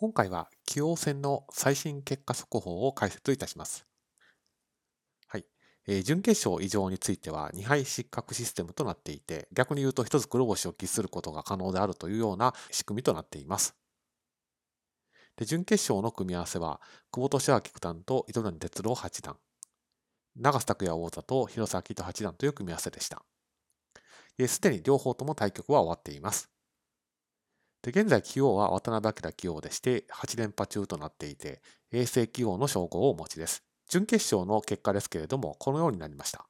今回は棋王戦の最新結果速報を解説いたします。はい。えー、準決勝以上については2敗失格システムとなっていて、逆に言うと一つ黒星を喫することが可能であるというような仕組みとなっています。で準決勝の組み合わせは、久保利明九段と糸谷哲郎八段、長瀬拓也王座と広瀬明人八段という組み合わせでした。すでに両方とも対局は終わっています。で現在、棋王は渡辺明棋王でして、8連覇中となっていて、衛星棋王の称号をお持ちです。準決勝の結果ですけれども、このようになりました。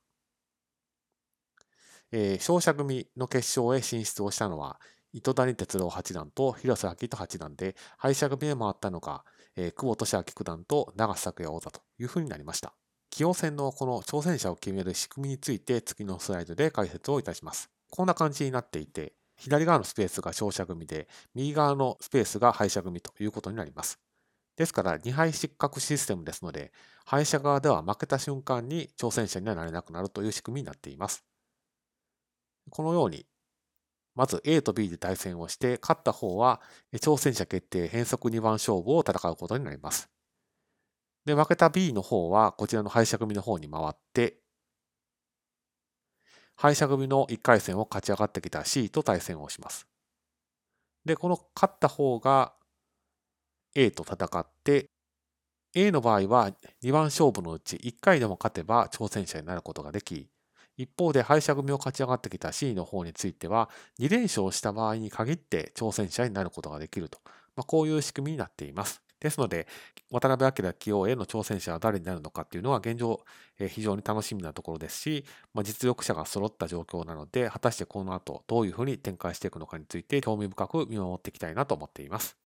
えー、勝者組の決勝へ進出をしたのは、糸谷哲郎八段と広瀬明人八段で、敗者組へ回ったのが、えー、久保利明九段と長瀬拓也王座というふうになりました。棋王戦のこの挑戦者を決める仕組みについて次のスライドで解説をいたします。こんな感じになっていて、左側のスペースが勝者組で、右側のスペースが敗者組ということになります。ですから、2敗失格システムですので、敗者側では負けた瞬間に挑戦者にはなれなくなるという仕組みになっています。このように、まず A と B で対戦をして、勝った方は挑戦者決定変則2番勝負を戦うことになります。で、負けた B の方は、こちらの敗者組の方に回って、敗者組の1回戦を勝ち上がってきた C と対戦をします。で、この勝った方が A と戦って、A の場合は2番勝負のうち1回でも勝てば挑戦者になることができ、一方で敗者組を勝ち上がってきた C の方については、2連勝した場合に限って挑戦者になることができると、まあ、こういう仕組みになっています。ですので、渡辺明棋王への挑戦者は誰になるのかっていうのは現状、え非常に楽しみなところですし、まあ、実力者が揃った状況なので、果たしてこの後どういうふうに展開していくのかについて興味深く見守っていきたいなと思っています。